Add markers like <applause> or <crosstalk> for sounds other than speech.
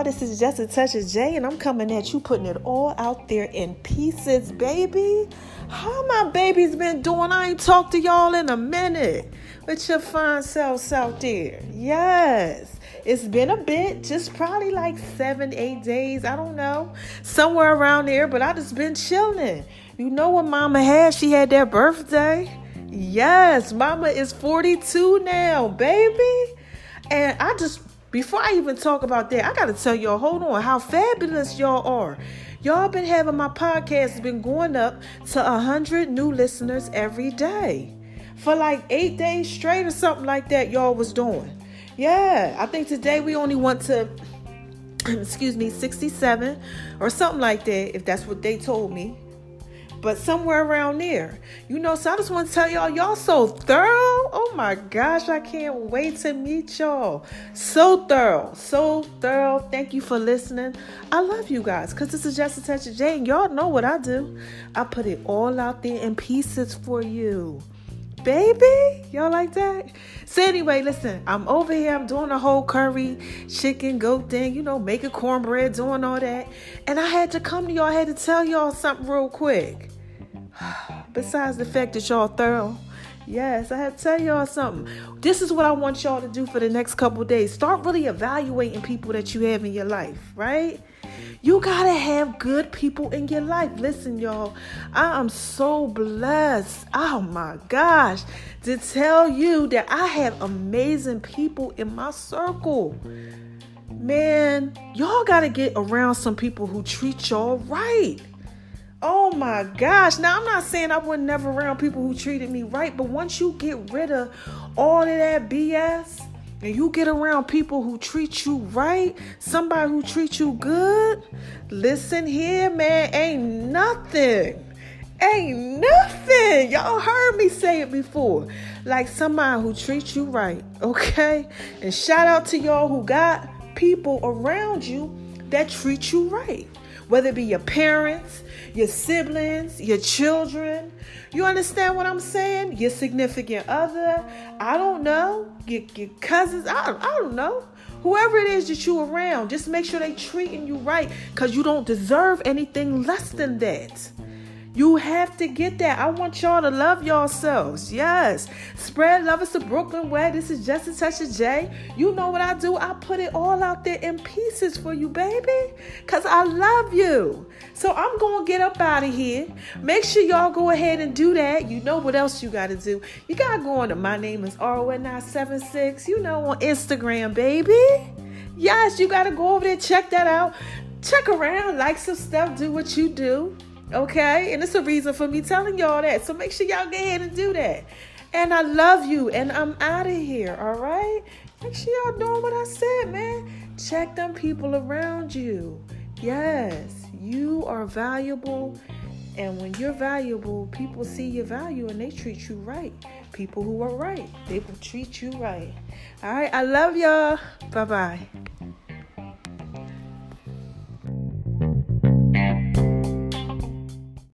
y'all. This is just a touch of J, and I'm coming at you, putting it all out there in pieces, baby. How my baby's been doing? I ain't talked to y'all in a minute. With your fine selves out there. Yes. It's been a bit, just probably like seven, eight days. I don't know. Somewhere around there, but I just been chilling. You know what mama had? She had that birthday. Yes, mama is 42 now, baby. And I just before I even talk about that, I gotta tell y'all, hold on, how fabulous y'all are. Y'all been having my podcast been going up to hundred new listeners every day. For like eight days straight or something like that, y'all was doing. Yeah, I think today we only went to <clears throat> excuse me, 67 or something like that, if that's what they told me but somewhere around there. You know, so I just want to tell y'all, y'all so thorough. Oh my gosh, I can't wait to meet y'all. So thorough, so thorough. Thank you for listening. I love you guys because this is just a touch of J. Y'all know what I do. I put it all out there in pieces for you. Baby, y'all like that? So anyway, listen, I'm over here. I'm doing a whole curry, chicken, goat thing. You know, making cornbread, doing all that. And I had to come to y'all. I had to tell y'all something real quick. <sighs> Besides the fact that y'all thorough. Yes, I have to tell y'all something. This is what I want y'all to do for the next couple days. Start really evaluating people that you have in your life, right? You gotta have good people in your life. Listen, y'all, I am so blessed. Oh my gosh, to tell you that I have amazing people in my circle. Man, y'all gotta get around some people who treat y'all right. Oh my gosh. Now, I'm not saying I would never around people who treated me right, but once you get rid of all of that BS and you get around people who treat you right, somebody who treats you good, listen here, man, ain't nothing. Ain't nothing. Y'all heard me say it before. Like somebody who treats you right, okay? And shout out to y'all who got people around you that treat you right whether it be your parents, your siblings, your children. You understand what I'm saying? Your significant other. I don't know. Your, your cousins. I, I don't know. Whoever it is that you around, just make sure they treating you right because you don't deserve anything less than that. You have to get that. I want y'all to love yourselves. Yes. Spread love. It's the Brooklyn way. This is just a touch of J. You know what I do? I put it all out there in pieces for you, baby. Because I love you. So I'm going to get up out of here. Make sure y'all go ahead and do that. You know what else you got to do. You got to go on to My Name is RON976, you know, on Instagram, baby. Yes, you got to go over there, check that out. Check around, like some stuff, do what you do. Okay? And it's a reason for me telling y'all that. So make sure y'all go ahead and do that. And I love you. And I'm out of here. All right? Make sure y'all doing what I said, man. Check them people around you. Yes, you are valuable. And when you're valuable, people see your value and they treat you right. People who are right, they will treat you right. All right, I love y'all. Bye bye.